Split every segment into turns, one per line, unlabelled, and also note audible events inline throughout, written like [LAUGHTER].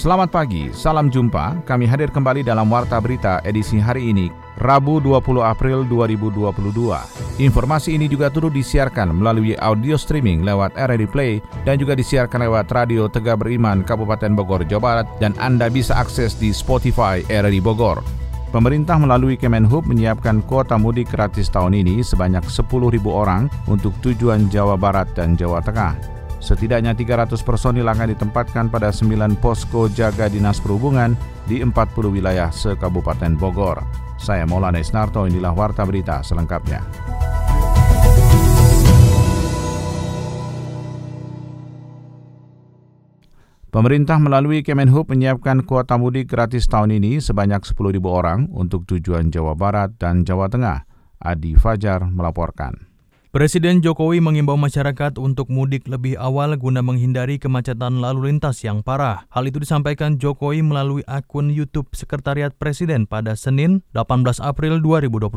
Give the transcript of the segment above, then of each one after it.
Selamat pagi, salam jumpa. Kami hadir kembali dalam Warta Berita edisi hari ini, Rabu 20 April 2022. Informasi ini juga turut disiarkan melalui audio streaming lewat RRI Play dan juga disiarkan lewat Radio Tegak Beriman Kabupaten Bogor, Jawa Barat dan Anda bisa akses di Spotify RRI Bogor. Pemerintah melalui Kemenhub menyiapkan kuota mudik gratis tahun ini sebanyak 10.000 orang untuk tujuan Jawa Barat dan Jawa Tengah. Setidaknya 300 personil akan ditempatkan pada 9 posko jaga dinas perhubungan di 40 wilayah sekabupaten Bogor. Saya Maulana Isnarto, inilah Warta Berita selengkapnya. Pemerintah melalui Kemenhub menyiapkan kuota mudik gratis tahun ini sebanyak 10.000 orang untuk tujuan Jawa Barat dan Jawa Tengah. Adi Fajar melaporkan.
Presiden Jokowi mengimbau masyarakat untuk mudik lebih awal guna menghindari kemacetan lalu lintas yang parah. Hal itu disampaikan Jokowi melalui akun YouTube Sekretariat Presiden pada Senin 18 April 2022.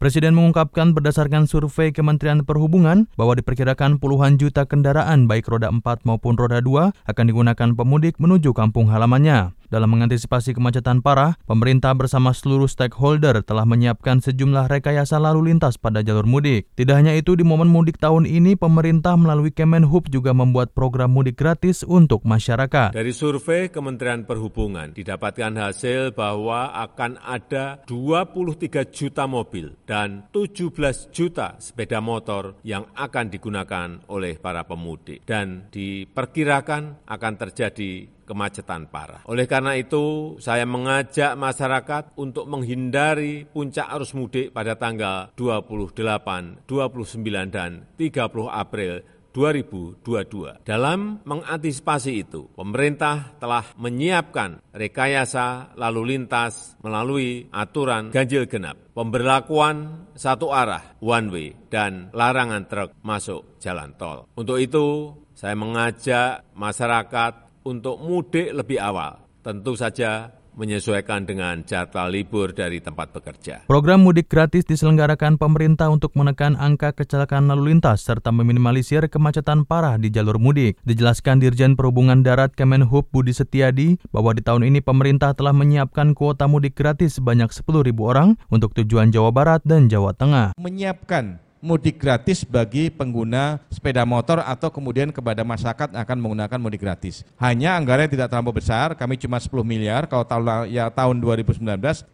Presiden mengungkapkan berdasarkan survei Kementerian Perhubungan bahwa diperkirakan puluhan juta kendaraan baik roda 4 maupun roda 2 akan digunakan pemudik menuju kampung halamannya. Dalam mengantisipasi kemacetan parah, pemerintah bersama seluruh stakeholder telah menyiapkan sejumlah rekayasa lalu lintas pada jalur mudik. Tidak hanya itu, di momen mudik tahun ini, pemerintah melalui Kemenhub juga membuat program mudik gratis untuk masyarakat.
Dari survei Kementerian Perhubungan, didapatkan hasil bahwa akan ada 23 juta mobil dan 17 juta sepeda motor yang akan digunakan oleh para pemudik. Dan diperkirakan akan terjadi kemacetan parah. Oleh karena itu, saya mengajak masyarakat untuk menghindari puncak arus mudik pada tanggal 28, 29, dan 30 April 2022. Dalam mengantisipasi itu, pemerintah telah menyiapkan rekayasa lalu lintas melalui aturan ganjil genap, pemberlakuan satu arah one way, dan larangan truk masuk jalan tol. Untuk itu, saya mengajak masyarakat untuk mudik lebih awal. Tentu saja menyesuaikan dengan jadwal libur dari tempat bekerja.
Program mudik gratis diselenggarakan pemerintah untuk menekan angka kecelakaan lalu lintas serta meminimalisir kemacetan parah di jalur mudik. Dijelaskan Dirjen Perhubungan Darat Kemenhub Budi Setiadi bahwa di tahun ini pemerintah telah menyiapkan kuota mudik gratis sebanyak 10.000 orang untuk tujuan Jawa Barat dan Jawa Tengah.
Menyiapkan mudik gratis bagi pengguna sepeda motor atau kemudian kepada masyarakat akan menggunakan mudik gratis. Hanya anggaran tidak terlalu besar, kami cuma 10 miliar, kalau tahun ya tahun 2019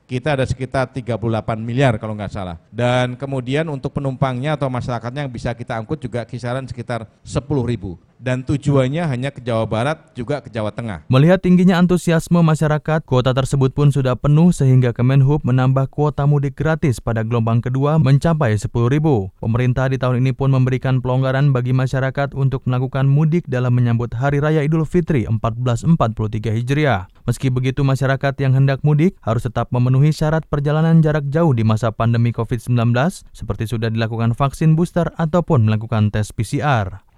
kita ada sekitar 38 miliar kalau nggak salah. Dan kemudian untuk penumpangnya atau masyarakatnya yang bisa kita angkut juga kisaran sekitar 10 ribu dan tujuannya hanya ke Jawa Barat juga ke Jawa Tengah.
Melihat tingginya antusiasme masyarakat, kuota tersebut pun sudah penuh sehingga Kemenhub menambah kuota mudik gratis pada gelombang kedua mencapai 10.000. Pemerintah di tahun ini pun memberikan pelonggaran bagi masyarakat untuk melakukan mudik dalam menyambut Hari Raya Idul Fitri 1443 Hijriah. Meski begitu, masyarakat yang hendak mudik harus tetap memenuhi syarat perjalanan jarak jauh di masa pandemi COVID-19 seperti sudah dilakukan vaksin booster ataupun melakukan tes PCR.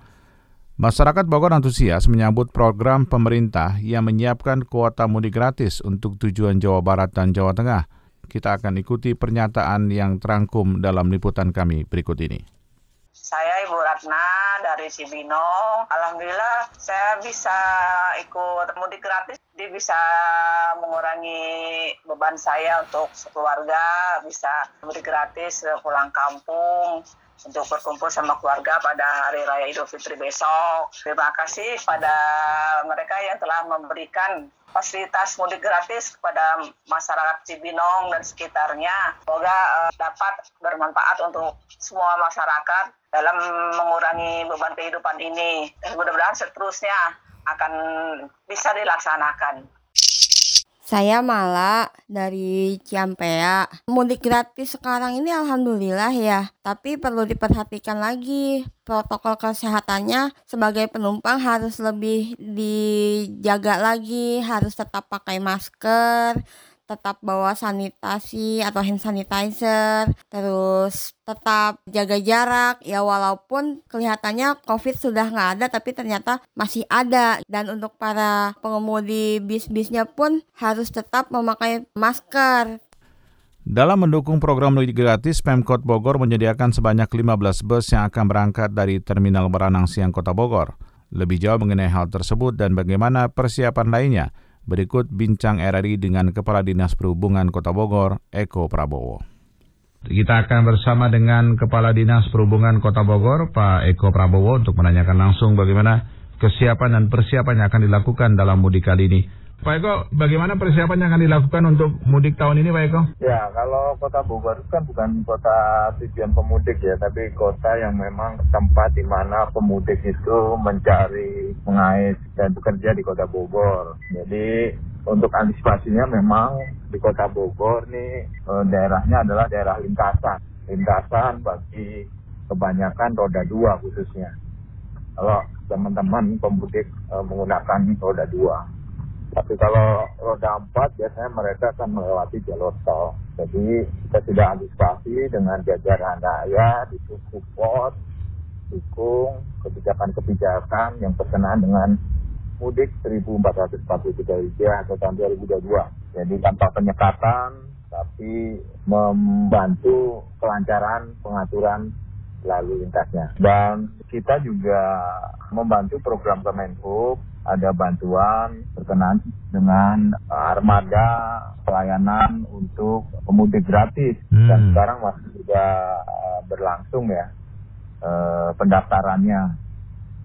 Masyarakat Bogor antusias menyambut program pemerintah yang menyiapkan kuota mudik gratis untuk tujuan Jawa Barat dan Jawa Tengah. Kita akan ikuti pernyataan yang terangkum dalam liputan kami berikut ini.
Saya Ibu Ratna dari Cibinong. Alhamdulillah saya bisa ikut mudik gratis. Dia bisa mengurangi beban saya untuk keluarga, bisa mudik gratis pulang kampung untuk berkumpul sama keluarga pada Hari Raya Idul Fitri besok. Terima kasih pada mereka yang telah memberikan fasilitas mudik gratis kepada masyarakat Cibinong dan sekitarnya. Semoga uh, dapat bermanfaat untuk semua masyarakat dalam mengurangi beban kehidupan ini. Dan mudah-mudahan seterusnya akan bisa dilaksanakan.
Saya Mala dari Ciampea. Mudik gratis sekarang ini alhamdulillah ya, tapi perlu diperhatikan lagi protokol kesehatannya sebagai penumpang harus lebih dijaga lagi, harus tetap pakai masker, tetap bawa sanitasi atau hand sanitizer, terus tetap jaga jarak. Ya walaupun kelihatannya COVID sudah nggak ada tapi ternyata masih ada. Dan untuk para pengemudi bis-bisnya pun harus tetap memakai masker.
Dalam mendukung program mudik gratis, Pemkot Bogor menyediakan sebanyak 15 bus yang akan berangkat dari Terminal Beranang Siang Kota Bogor. Lebih jauh mengenai hal tersebut dan bagaimana persiapan lainnya, berikut bincang RRI dengan Kepala Dinas Perhubungan Kota Bogor, Eko Prabowo. Kita akan bersama dengan Kepala Dinas Perhubungan Kota Bogor, Pak Eko Prabowo, untuk menanyakan langsung bagaimana kesiapan dan persiapan yang akan dilakukan dalam mudik kali ini. Pak Eko, bagaimana persiapan yang akan dilakukan untuk mudik tahun ini Pak Eko?
Ya, kalau kota Bogor kan bukan kota tujuan pemudik ya, tapi kota yang memang tempat di mana pemudik itu mencari, mengais, dan bekerja di kota Bogor. Jadi untuk antisipasinya memang di kota Bogor nih eh, daerahnya adalah daerah lintasan. Lintasan bagi kebanyakan roda dua khususnya. Kalau teman-teman pemudik eh, menggunakan roda dua. Tapi kalau roda empat biasanya mereka akan melewati jalur tol. Jadi kita sudah antisipasi dengan jajaran daya, support, dukung kebijakan-kebijakan yang berkenaan dengan mudik 1443 Hijriah atau tahun 2022. Jadi tanpa penyekatan, tapi membantu kelancaran pengaturan lalu lintasnya. Dan kita juga membantu program Kemenhub ada bantuan berkenaan dengan armada pelayanan untuk pemudik gratis hmm. dan sekarang masih juga uh, berlangsung ya uh, pendaftarannya.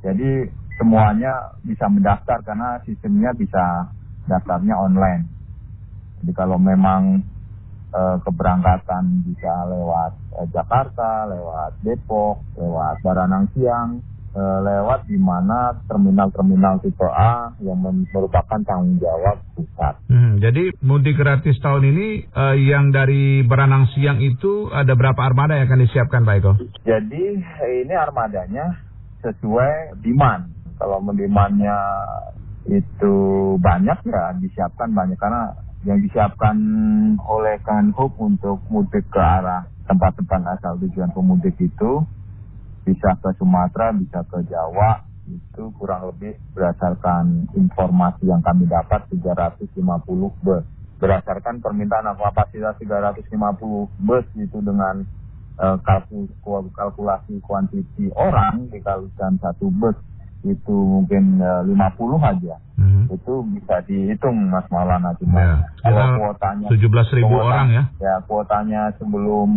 Jadi semuanya bisa mendaftar karena sistemnya bisa daftarnya online. Jadi kalau memang uh, keberangkatan bisa lewat uh, Jakarta, lewat Depok, lewat Baranang Siang, Eh, lewat di mana terminal-terminal tipe A yang merupakan tanggung jawab pusat.
Hmm, jadi mudik gratis tahun ini uh, yang dari Beranang Siang itu ada berapa armada yang akan disiapkan Pak Eko?
Jadi ini armadanya sesuai demand. Kalau demandnya itu banyak ya disiapkan banyak karena yang disiapkan oleh Kanhub untuk mudik ke arah tempat-tempat asal tujuan pemudik itu bisa ke Sumatera, bisa ke Jawa, itu kurang lebih berdasarkan informasi yang kami dapat 350 bus. Berdasarkan permintaan kapasitas 350 bus itu dengan uh, kalkulasi kuantiti orang dikalikan satu bus itu mungkin uh, 50 aja. Hmm. Itu bisa dihitung Mas Maulana cuma ya,
kalau kuotanya 17 ribu kuota, orang ya.
Ya, kuotanya sebelum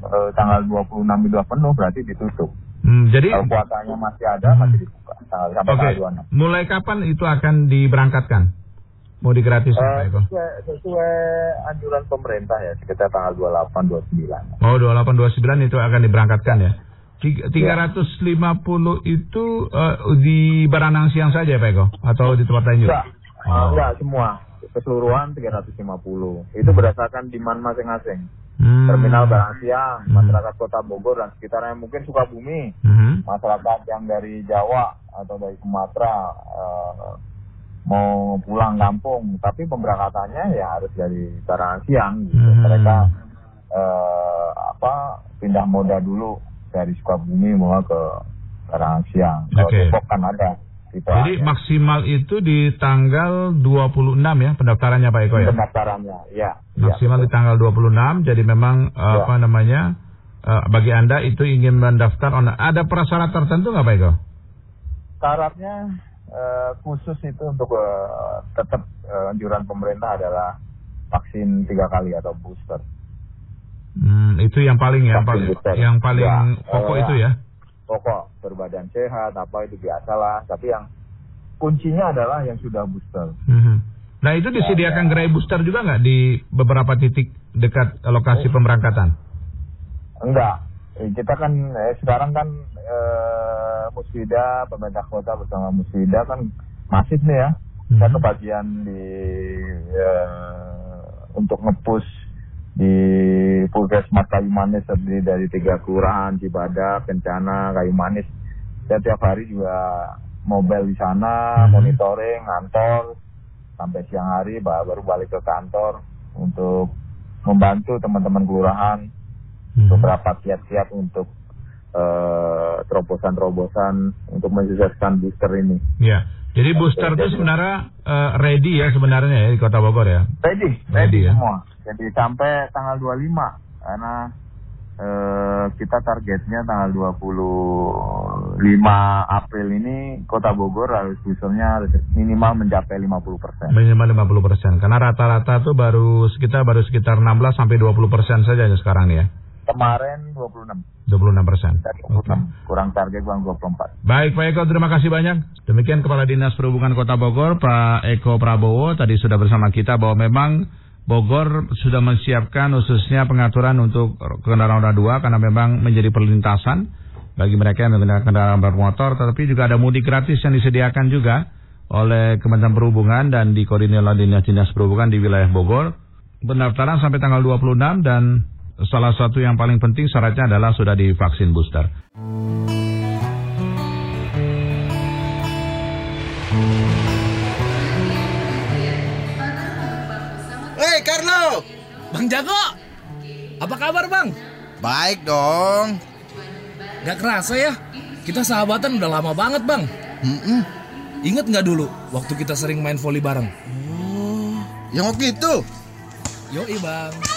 uh, tanggal 26 itu penuh berarti ditutup.
Hmm, jadi
kalau kuotanya masih ada hmm. masih dibuka tanggal sampai okay. tanggal 26.
Mulai kapan itu akan diberangkatkan? Mau di gratis uh,
itu? Sesuai, sesuai anjuran pemerintah ya sekitar tanggal 28 29.
Oh, 28 29 itu akan diberangkatkan ya. 350 ya. itu uh, di Baranang Siang saja Pak Eko atau di tempat lain juga?
Enggak, oh. enggak semua keseluruhan 350. Itu berdasarkan demand masing-masing. Hmm. Terminal Barang Siang, hmm. masyarakat Kota Bogor dan sekitarnya mungkin Sukabumi, hmm. masyarakat yang dari Jawa atau dari Sumatera uh, mau pulang kampung, tapi pemberangkatannya ya harus dari Barang Siang. Gitu. Hmm. Mereka uh, apa pindah moda dulu dari Sukabumi mau ke Barang Siang. Kalau okay. Depok kan ada
Gitu Jadi aja. maksimal itu di tanggal 26 ya pendaftarannya Pak Eko ya?
Pendaftarannya, ya.
Maksimal ya. di tanggal 26, jadi memang ya. apa namanya uh, bagi Anda itu ingin mendaftar, ada prasyarat tertentu nggak Pak Eko?
Syaratnya uh, khusus itu untuk uh, tetap uh, anjuran pemerintah adalah vaksin tiga kali atau booster.
Hmm, itu yang paling ya, yang paling, yang paling ya, pokok uh, itu ya?
pokok berbadan sehat apa itu biasalah tapi yang kuncinya adalah yang sudah booster.
Mm-hmm. Nah itu disediakan ya, gerai booster juga nggak di beberapa titik dekat lokasi oh. pemberangkatan?
Enggak, eh, kita kan eh, sekarang kan eh, Muswida pemerintah kota bersama Muswida kan masif nih ya. Mm-hmm. Kita kebagian di eh, untuk ngepush di Puskesmas Kayu Manis terdiri dari tiga kelurahan Cibadak, Kencana, Kayu Manis. Dan tiap hari juga mobile di sana, hmm. monitoring, ngantor sampai siang hari baru balik ke kantor untuk membantu teman-teman kelurahan
Hmm.
beberapa kiat-kiat untuk eh, terobosan-terobosan untuk mensukseskan booster ini.
Ya. Jadi booster itu sebenarnya eh, ready ya sebenarnya ya di Kota Bogor ya.
Ready,
Ready
ready,
ya?
semua. Jadi sampai tanggal 25 karena eh, kita targetnya tanggal 25 April ini Kota Bogor harus boosternya minimal mencapai 50 persen.
Minimal 50 persen. Karena rata-rata tuh baru sekitar baru sekitar 16 sampai 20 persen saja ya sekarang nih ya.
Kemarin 26,
26 persen.
26 kurang target kurang 24.
Baik Pak Eko, terima kasih banyak. Demikian Kepala Dinas Perhubungan Kota Bogor, Pak Eko Prabowo, tadi sudah bersama kita bahwa memang Bogor sudah menyiapkan khususnya pengaturan untuk kendaraan roda 2 karena memang menjadi perlintasan bagi mereka yang menggunakan kendaraan bermotor, tetapi juga ada mudik gratis yang disediakan juga oleh Kementerian Perhubungan dan dikoordinir oleh Dinas-Dinas Perhubungan di wilayah Bogor. Pendaftaran sampai tanggal 26 dan salah satu yang paling penting syaratnya adalah sudah divaksin booster.
Hei Carlo,
Bang Jago, apa kabar bang?
baik dong.
Gak kerasa ya, kita sahabatan udah lama banget bang.
Mm-mm.
Ingat nggak dulu waktu kita sering main volley bareng?
Yang waktu itu,
Yoi bang.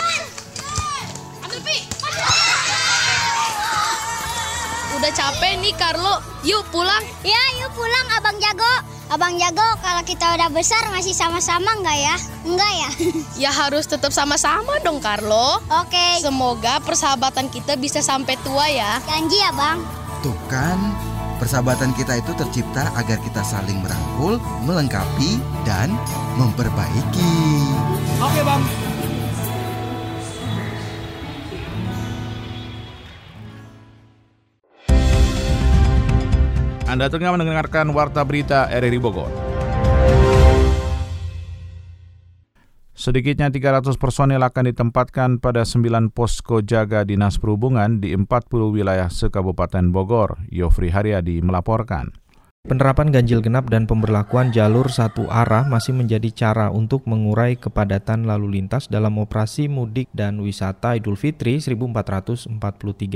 Udah capek nih Carlo, yuk pulang.
Ya, yuk pulang Abang Jago. Abang Jago, kalau kita udah besar masih sama-sama nggak ya? Enggak ya? [LAUGHS]
Ya harus tetap sama-sama dong Carlo.
Oke,
Semoga persahabatan kita bisa sampai tua ya.
janji ya Bang.
tuh kan, persahabatan kita itu tercipta agar kita saling merangkul, melengkapi, dan memperbaiki.
Oke bang.
Anda tengah mendengarkan Warta Berita RRI Bogor. Sedikitnya 300 personel akan ditempatkan pada 9 posko jaga Dinas Perhubungan di 40 wilayah sekabupaten Bogor. Yofri Haryadi melaporkan.
Penerapan ganjil genap dan pemberlakuan jalur satu arah masih menjadi cara untuk mengurai kepadatan lalu lintas dalam operasi mudik dan wisata Idul Fitri 1443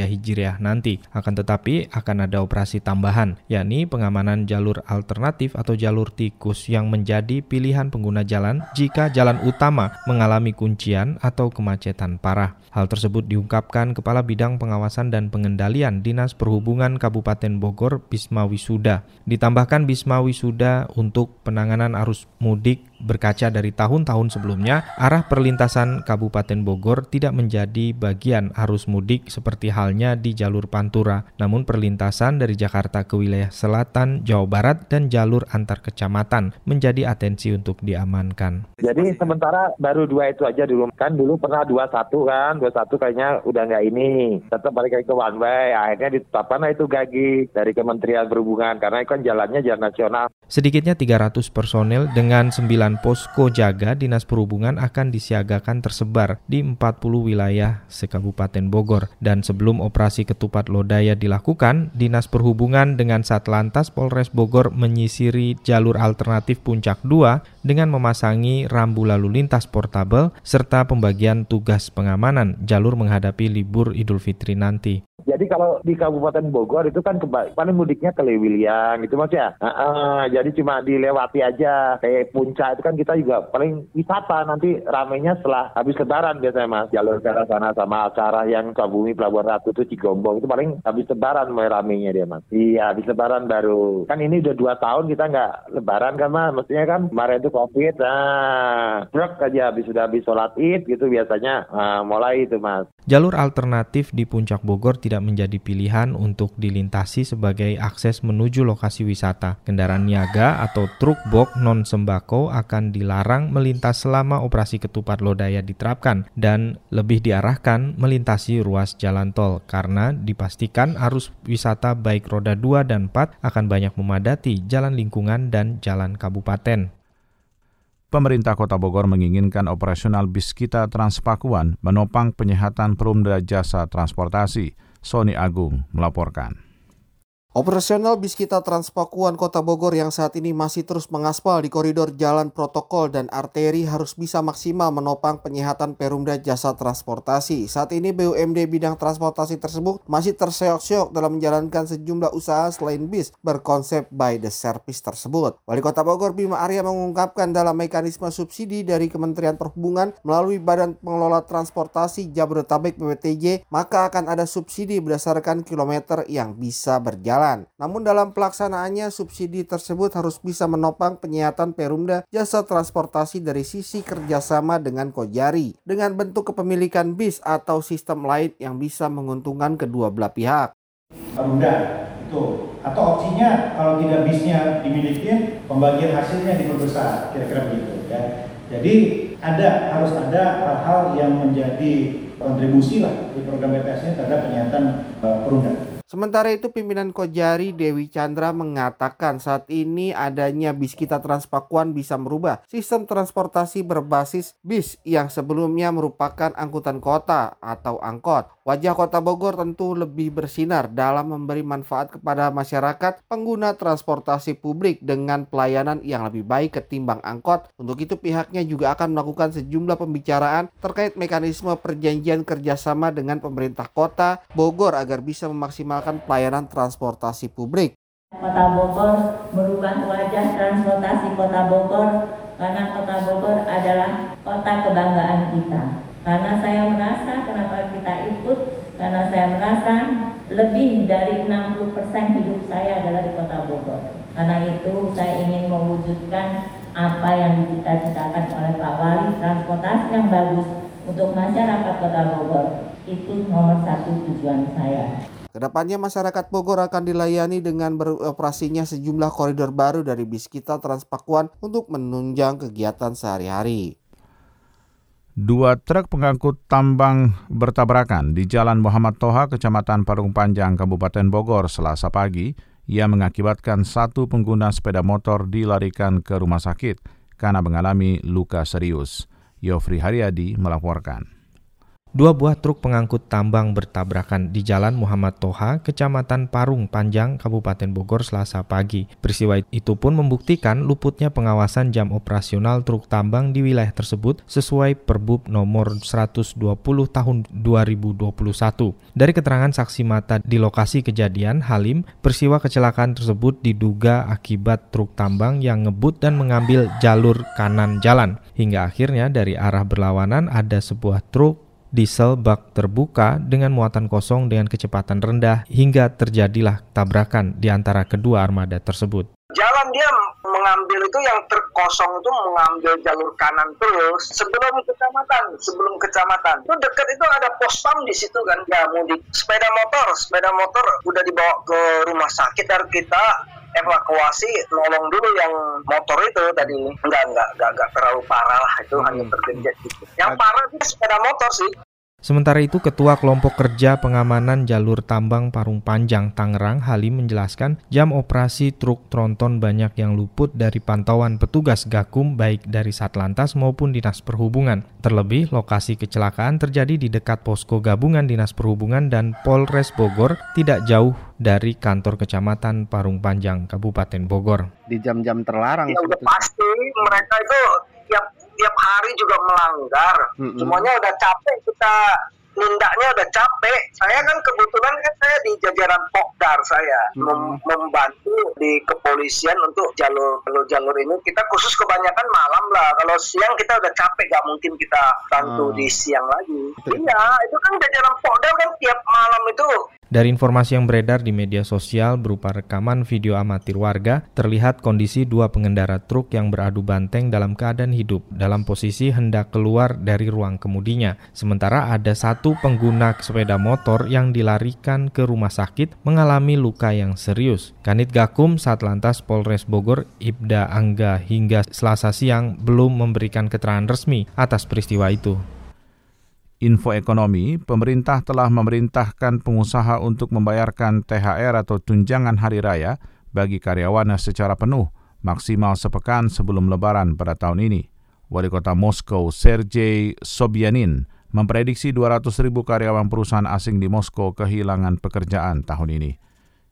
Hijriah nanti. Akan tetapi akan ada operasi tambahan, yakni pengamanan jalur alternatif atau jalur tikus yang menjadi pilihan pengguna jalan jika jalan utama mengalami kuncian atau kemacetan parah. Hal tersebut diungkapkan Kepala Bidang Pengawasan dan Pengendalian Dinas Perhubungan Kabupaten Bogor Bisma Wisuda. Ditambahkan Bisma Wisuda untuk penanganan arus mudik berkaca dari tahun-tahun sebelumnya, arah perlintasan Kabupaten Bogor tidak menjadi bagian arus mudik seperti halnya di jalur Pantura, namun perlintasan dari Jakarta ke wilayah selatan, Jawa Barat, dan jalur antar kecamatan menjadi atensi untuk diamankan.
Jadi sementara baru dua itu aja dulu. Kan dulu pernah dua satu kan dua satu kayaknya udah nggak ini. Tetap balik lagi ke one way akhirnya ditetapkan itu gagi dari Kementerian Perhubungan. Karena itu kan jalannya jalan nasional
Sedikitnya 300 personel dengan 9 posko jaga Dinas Perhubungan akan disiagakan tersebar di 40 wilayah sekabupaten Bogor. Dan sebelum operasi ketupat lodaya dilakukan, Dinas Perhubungan dengan Satlantas Polres Bogor menyisiri jalur alternatif Puncak 2 dengan memasangi rambu lalu lintas portabel serta pembagian tugas pengamanan jalur menghadapi libur Idul Fitri nanti.
Jadi kalau di Kabupaten Bogor itu kan paling mudiknya ke Lewiliang gitu mas ya. Heeh, jadi cuma dilewati aja. Kayak puncak itu kan kita juga paling wisata nanti ramenya setelah habis lebaran biasanya mas. Jalur ke arah sana sama acara yang Kabumi Pelabuhan Ratu itu Cigombong itu paling habis lebaran mulai ramenya dia mas. Iya habis lebaran baru. Kan ini udah dua tahun kita nggak lebaran kan mas. Mestinya kan kemarin itu covid. Nah, brok aja habis sudah habis sholat id gitu biasanya ah, mulai itu mas.
Jalur alternatif di Puncak Bogor tidak menjadi pilihan untuk dilintasi sebagai akses menuju lokasi wisata. Kendaraan niaga atau truk box non sembako akan dilarang melintas selama operasi ketupat lodaya diterapkan dan lebih diarahkan melintasi ruas jalan tol karena dipastikan arus wisata baik roda 2 dan 4 akan banyak memadati jalan lingkungan dan jalan kabupaten.
Pemerintah Kota Bogor menginginkan operasional bis kita Transpakuan menopang penyehatan perumda jasa transportasi. Sony Agung melaporkan.
Operasional bis kita Transpakuan Kota Bogor yang saat ini masih terus mengaspal di koridor jalan protokol dan arteri harus bisa maksimal menopang penyehatan Perumda Jasa Transportasi. Saat ini BUMD bidang transportasi tersebut masih terseok-seok dalam menjalankan sejumlah usaha selain bis berkonsep by the service tersebut. Wali Kota Bogor Bima Arya mengungkapkan dalam mekanisme subsidi dari Kementerian Perhubungan melalui Badan Pengelola Transportasi Jabodetabek BPTJ, maka akan ada subsidi berdasarkan kilometer yang bisa berjalan jalan. Namun dalam pelaksanaannya subsidi tersebut harus bisa menopang penyihatan Perumda jasa transportasi dari sisi kerjasama dengan Kojari dengan bentuk kepemilikan bis atau sistem lain yang bisa menguntungkan kedua belah pihak.
Perumda itu atau opsinya kalau tidak bisnya dimiliki pembagian hasilnya diperbesar kira-kira begitu ya. Jadi ada harus ada hal-hal yang menjadi kontribusi lah di program BPS ini terhadap penyihatan uh, perundang.
Sementara itu pimpinan Kojari Dewi Chandra mengatakan saat ini adanya bis kita Transpakuan bisa merubah sistem transportasi berbasis bis yang sebelumnya merupakan angkutan kota atau angkot. Wajah kota Bogor tentu lebih bersinar dalam memberi manfaat kepada masyarakat pengguna transportasi publik dengan pelayanan yang lebih baik ketimbang angkot. Untuk itu pihaknya juga akan melakukan sejumlah pembicaraan terkait mekanisme perjanjian kerjasama dengan pemerintah kota Bogor agar bisa memaksimalkan pelayanan transportasi publik.
Kota Bogor merubah wajah transportasi Kota Bogor karena Kota Bogor adalah kota kebanggaan kita. Karena saya merasa kenapa kita ikut, karena saya merasa lebih dari 60% hidup saya adalah di kota Bogor. Karena itu saya ingin mewujudkan apa yang dicita-citakan oleh Pak Wali, transportasi yang bagus untuk masyarakat kota Bogor. Itu nomor satu tujuan saya.
Ke depannya masyarakat Bogor akan dilayani dengan beroperasinya sejumlah koridor baru dari bis kita Transpakuan untuk menunjang kegiatan sehari-hari.
Dua truk pengangkut tambang bertabrakan di Jalan Muhammad Toha, Kecamatan Parung Panjang, Kabupaten Bogor, Selasa pagi, yang mengakibatkan satu pengguna sepeda motor dilarikan ke rumah sakit karena mengalami luka serius. Yofri Haryadi melaporkan.
Dua buah truk pengangkut tambang bertabrakan di Jalan Muhammad Toha, Kecamatan Parung Panjang, Kabupaten Bogor selasa pagi. Peristiwa itu pun membuktikan luputnya pengawasan jam operasional truk tambang di wilayah tersebut sesuai Perbub nomor 120 tahun 2021. Dari keterangan saksi mata di lokasi kejadian, Halim, peristiwa kecelakaan tersebut diduga akibat truk tambang yang ngebut dan mengambil jalur kanan jalan. Hingga akhirnya dari arah berlawanan ada sebuah truk diesel bak terbuka dengan muatan kosong dengan kecepatan rendah hingga terjadilah tabrakan di antara kedua armada tersebut.
Jalan dia mengambil itu yang terkosong itu mengambil jalur kanan terus sebelum kecamatan, sebelum kecamatan. Itu dekat itu ada pos pam di situ kan ya mudik. Sepeda motor, sepeda motor udah dibawa ke rumah sakit dan kita evakuasi nolong dulu yang motor itu tadi. Enggak enggak enggak, enggak terlalu parah lah itu hmm. hanya tergenjat gitu. Yang parah itu sepeda motor sih
Sementara itu, Ketua Kelompok Kerja Pengamanan Jalur Tambang Parung Panjang Tangerang Halim menjelaskan jam operasi truk tronton banyak yang luput dari pantauan petugas Gakum baik dari Satlantas maupun Dinas Perhubungan. Terlebih, lokasi kecelakaan terjadi di dekat posko gabungan Dinas Perhubungan dan Polres Bogor tidak jauh dari kantor kecamatan Parung Panjang, Kabupaten Bogor.
Di jam-jam terlarang.
Ya udah pasti mereka itu tiap tiap hari juga melanggar. Mm-hmm. Semuanya udah capek kita nindaknya udah capek. Saya kan kebetulan kan saya di jajaran Pokdar saya hmm. mem- membantu di kepolisian untuk jalur jalur ini. Kita khusus kebanyakan malam lah. Kalau siang kita udah capek, gak mungkin kita bantu hmm. di siang lagi. Iya, itu kan jajaran Pokdar kan tiap malam itu
dari informasi yang beredar di media sosial berupa rekaman video amatir warga, terlihat kondisi dua pengendara truk yang beradu banteng dalam keadaan hidup dalam posisi hendak keluar dari ruang kemudinya. Sementara ada satu pengguna sepeda motor yang dilarikan ke rumah sakit mengalami luka yang serius. Kanit Gakum Satlantas Polres Bogor Ibda Angga hingga selasa siang belum memberikan keterangan resmi atas peristiwa itu.
Info ekonomi, pemerintah telah memerintahkan pengusaha untuk membayarkan THR atau tunjangan hari raya bagi karyawannya secara penuh, maksimal sepekan sebelum lebaran pada tahun ini. Wali kota Moskow, Sergei Sobyanin, memprediksi 200 ribu karyawan perusahaan asing di Moskow kehilangan pekerjaan tahun ini.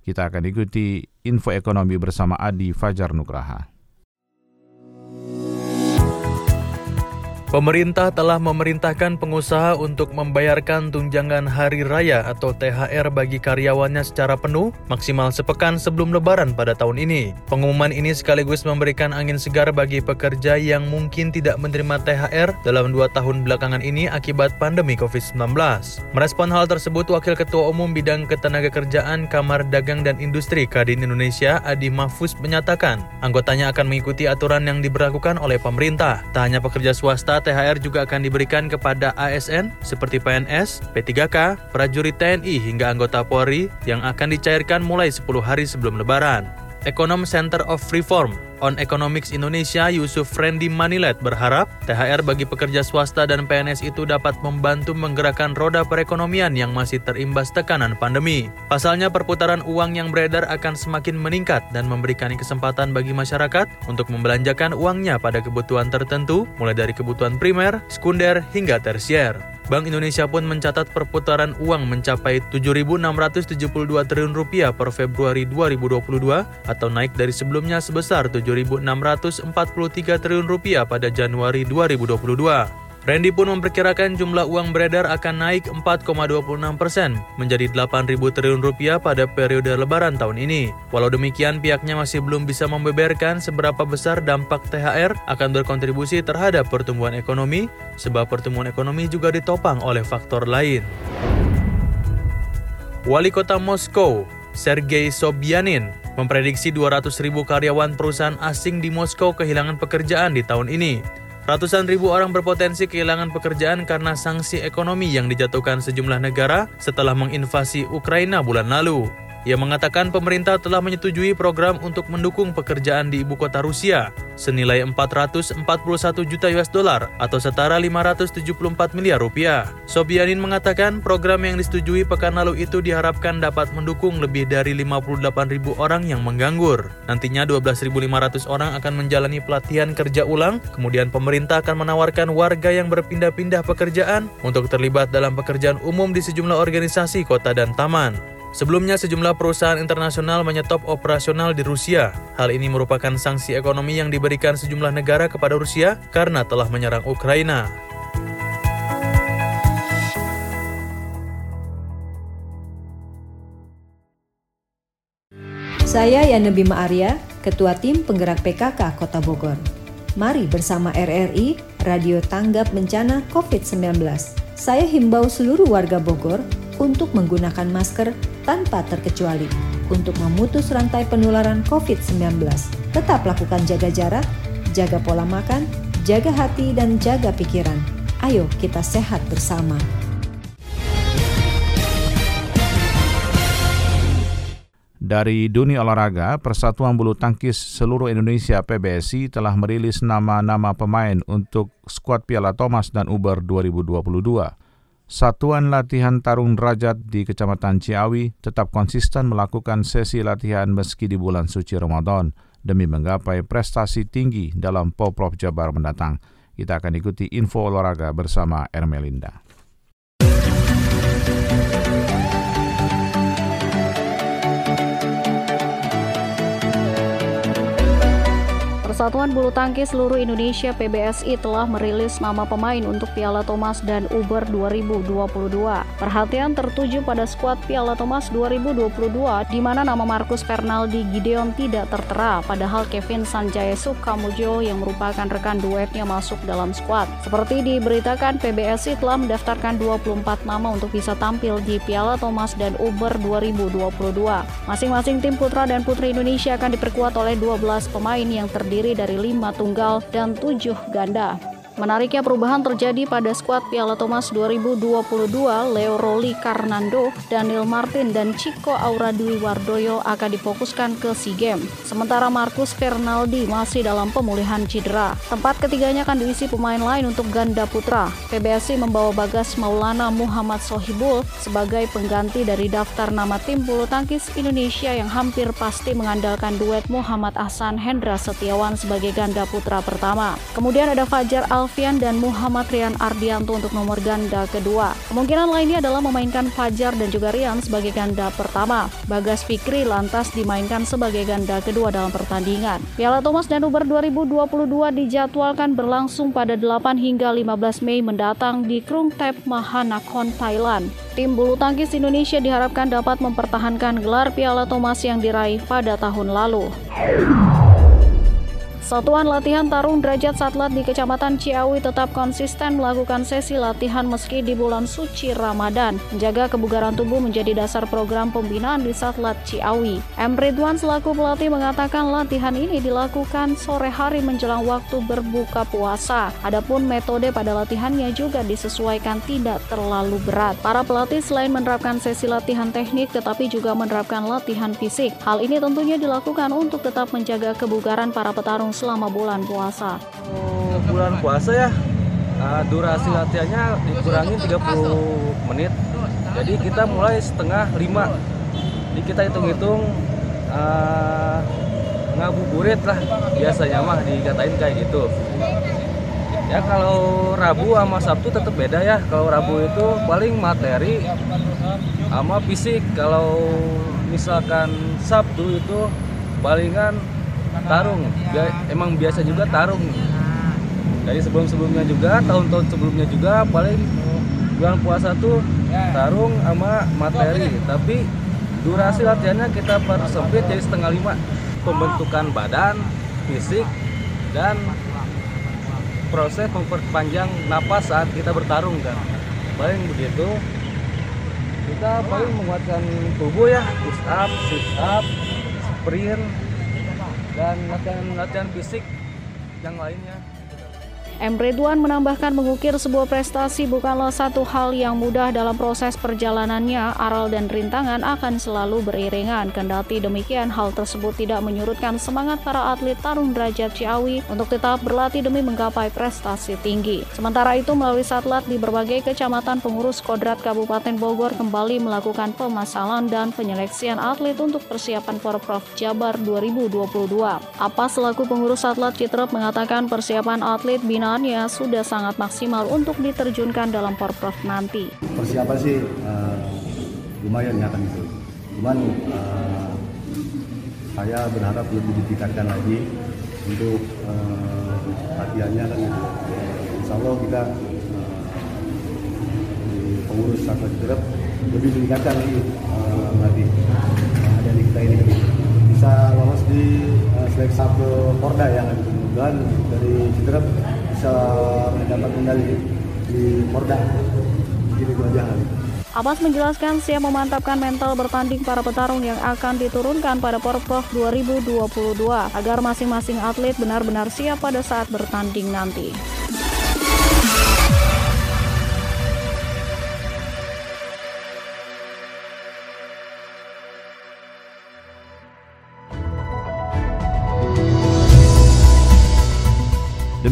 Kita akan ikuti info ekonomi bersama Adi Fajar Nugraha.
Pemerintah telah memerintahkan pengusaha untuk membayarkan tunjangan hari raya atau THR bagi karyawannya secara penuh maksimal sepekan sebelum lebaran pada tahun ini. Pengumuman ini sekaligus memberikan angin segar bagi pekerja yang mungkin tidak menerima THR dalam dua tahun belakangan ini akibat pandemi COVID-19. Merespon hal tersebut, Wakil Ketua Umum Bidang Ketenagakerjaan Kamar Dagang dan Industri Kadin Indonesia Adi Mahfuz menyatakan, anggotanya akan mengikuti aturan yang diberlakukan oleh pemerintah. Tak hanya pekerja swasta, THR juga akan diberikan kepada ASN seperti PNS, P3K, prajurit TNI hingga anggota Polri yang akan dicairkan mulai 10 hari sebelum lebaran. Ekonom Center of Reform on Economics Indonesia Yusuf Randy Manilet berharap THR bagi pekerja swasta dan PNS itu dapat membantu menggerakkan roda perekonomian yang masih terimbas tekanan pandemi. Pasalnya perputaran uang yang beredar akan semakin meningkat dan memberikan kesempatan bagi masyarakat untuk membelanjakan uangnya pada kebutuhan tertentu mulai dari kebutuhan primer, sekunder hingga tersier. Bank Indonesia pun mencatat perputaran uang mencapai 7.672 triliun rupiah per Februari 2022 atau naik dari sebelumnya sebesar 7.643 triliun rupiah pada Januari 2022. Randy pun memperkirakan jumlah uang beredar akan naik 4,26 persen menjadi 8.000 triliun rupiah pada periode lebaran tahun ini. Walau demikian, pihaknya masih belum bisa membeberkan seberapa besar dampak THR akan berkontribusi terhadap pertumbuhan ekonomi, sebab pertumbuhan ekonomi juga ditopang oleh faktor lain. Wali Kota Moskow, Sergei Sobyanin, memprediksi 200 ribu karyawan perusahaan asing di Moskow kehilangan pekerjaan di tahun ini. Ratusan ribu orang berpotensi kehilangan pekerjaan karena sanksi ekonomi yang dijatuhkan sejumlah negara setelah menginvasi Ukraina bulan lalu. Ia mengatakan pemerintah telah menyetujui program untuk mendukung pekerjaan di ibu kota Rusia senilai 441 juta US dollar atau setara 574 miliar rupiah. Sobianin mengatakan program yang disetujui pekan lalu itu diharapkan dapat mendukung lebih dari 58 ribu orang yang menganggur. Nantinya 12.500 orang akan menjalani pelatihan kerja ulang, kemudian pemerintah akan menawarkan warga yang berpindah-pindah pekerjaan untuk terlibat dalam pekerjaan umum di sejumlah organisasi kota dan taman. Sebelumnya sejumlah perusahaan internasional menyetop operasional di Rusia. Hal ini merupakan sanksi ekonomi yang diberikan sejumlah negara kepada Rusia karena telah menyerang Ukraina.
Saya Yana Bima Arya, Ketua Tim Penggerak PKK Kota Bogor. Mari bersama RRI, Radio Tanggap Bencana COVID-19. Saya himbau seluruh warga Bogor untuk menggunakan masker tanpa terkecuali untuk memutus rantai penularan COVID-19. Tetap lakukan jaga jarak, jaga pola makan, jaga hati, dan jaga pikiran. Ayo kita sehat bersama.
Dari dunia olahraga, Persatuan Bulu Tangkis seluruh Indonesia PBSI telah merilis nama-nama pemain untuk skuad Piala Thomas dan Uber 2022. Satuan Latihan Tarung Derajat di Kecamatan Ciawi tetap konsisten melakukan sesi latihan meski di bulan suci Ramadan demi menggapai prestasi tinggi dalam Poprov Jabar mendatang. Kita akan ikuti info olahraga bersama Ermelinda.
Persatuan Bulu Tangkis seluruh Indonesia PBSI telah merilis nama pemain untuk Piala Thomas dan Uber 2022. Perhatian tertuju pada skuad Piala Thomas 2022 di mana nama Markus Fernaldi Gideon tidak tertera padahal Kevin Sanjaya Sukamujo yang merupakan rekan duetnya masuk dalam skuad. Seperti diberitakan PBSI telah mendaftarkan 24 nama untuk bisa tampil di Piala Thomas dan Uber 2022. Masing-masing tim putra dan putri Indonesia akan diperkuat oleh 12 pemain yang terdiri dari lima tunggal dan tujuh ganda. Menariknya perubahan terjadi pada skuad Piala Thomas 2022, Leo Roli Karnando, Daniel Martin, dan Chico Aura Dwi Wardoyo akan difokuskan ke SEA Games. Sementara Marcus Fernaldi masih dalam pemulihan cedera. Tempat ketiganya akan diisi pemain lain untuk ganda putra. PBSI membawa Bagas Maulana Muhammad Sohibul sebagai pengganti dari daftar nama tim bulu tangkis Indonesia yang hampir pasti mengandalkan duet Muhammad Ahsan Hendra Setiawan sebagai ganda putra pertama. Kemudian ada Fajar Al Alfian dan Muhammad Rian Ardianto untuk nomor ganda kedua. Kemungkinan lainnya adalah memainkan Fajar dan juga Rian sebagai ganda pertama. Bagas Fikri lantas dimainkan sebagai ganda kedua dalam pertandingan. Piala Thomas dan Uber 2022 dijadwalkan berlangsung pada 8 hingga 15 Mei mendatang di Krung Thep Mahanakhon, Thailand. Tim bulu tangkis Indonesia diharapkan dapat mempertahankan gelar Piala Thomas yang diraih pada tahun lalu. Satuan Latihan Tarung Derajat Satlat di Kecamatan Ciawi tetap konsisten melakukan sesi latihan meski di bulan suci Ramadan. Menjaga kebugaran tubuh menjadi dasar program pembinaan di Satlat Ciawi. M. Ridwan selaku pelatih mengatakan latihan ini dilakukan sore hari menjelang waktu berbuka puasa. Adapun metode pada latihannya juga disesuaikan tidak terlalu berat. Para pelatih selain menerapkan sesi latihan teknik tetapi juga menerapkan latihan fisik. Hal ini tentunya dilakukan untuk tetap menjaga kebugaran para petarung selama bulan puasa?
Oh, bulan puasa ya, uh, durasi latihannya dikurangi 30 menit. Jadi kita mulai setengah lima. Jadi kita hitung-hitung uh, ngabuburit lah biasanya mah dikatain kayak gitu. Ya kalau Rabu sama Sabtu tetap beda ya. Kalau Rabu itu paling materi sama fisik. Kalau misalkan Sabtu itu palingan tarung. Bia emang biasa juga tarung. Dari sebelum sebelumnya juga tahun-tahun sebelumnya juga paling bulan puasa tuh tarung sama materi. Tapi durasi latihannya kita persempit jadi setengah lima. Pembentukan badan fisik dan proses memperpanjang napas saat kita bertarung kan. Paling begitu kita paling menguatkan tubuh ya. Push up sit up sprint dan latihan-latihan fisik yang lainnya.
M. Ridwan menambahkan mengukir sebuah prestasi bukanlah satu hal yang mudah dalam proses perjalanannya, aral dan rintangan akan selalu beriringan. Kendati demikian, hal tersebut tidak menyurutkan semangat para atlet tarung derajat Ciawi untuk tetap berlatih demi menggapai prestasi tinggi. Sementara itu, melalui satlat di berbagai kecamatan pengurus Kodrat Kabupaten Bogor kembali melakukan pemasalan dan penyeleksian atlet untuk persiapan Porprov Jabar 2022. Apa selaku pengurus satlat Citrep mengatakan persiapan atlet bina penggunaannya sudah sangat maksimal untuk diterjunkan dalam Porprov nanti.
Persiapan sih uh, lumayan ya kan itu. Cuman uh, saya berharap lebih ditingkatkan lagi untuk uh, latihannya kan itu. Insya Allah kita uh, pengurus satu Jerep lebih meningkatkan lagi uh, lagi uh, dari kita ini bisa lolos di uh, seleksi satu Porda ya kan dan dari Citrep bisa mendapat medali di Porda. Jadi itu aja.
Abbas menjelaskan siap memantapkan mental bertanding para petarung yang akan diturunkan pada Porprov 2022 agar masing-masing atlet benar-benar siap pada saat bertanding nanti.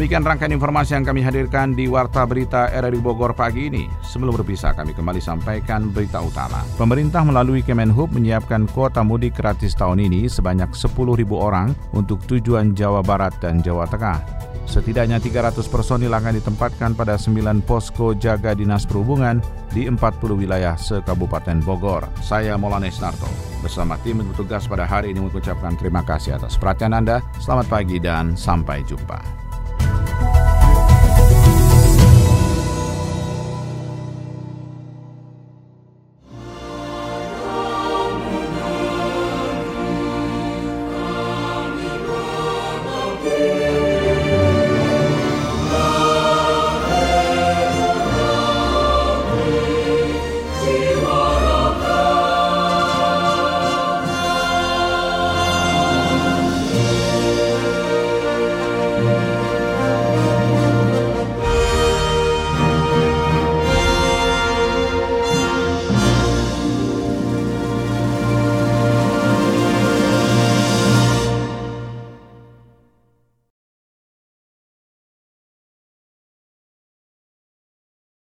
Demikian rangkaian informasi yang kami hadirkan di Warta Berita RRI Bogor pagi ini. Sebelum berpisah, kami kembali sampaikan berita utama. Pemerintah melalui Kemenhub menyiapkan kuota mudik gratis tahun ini sebanyak 10.000 orang untuk tujuan Jawa Barat dan Jawa Tengah. Setidaknya 300 personil akan ditempatkan pada 9 posko jaga dinas perhubungan di 40 wilayah se-Kabupaten Bogor. Saya Molanes Narto. Bersama tim bertugas pada hari ini mengucapkan terima kasih atas perhatian Anda. Selamat pagi dan sampai jumpa.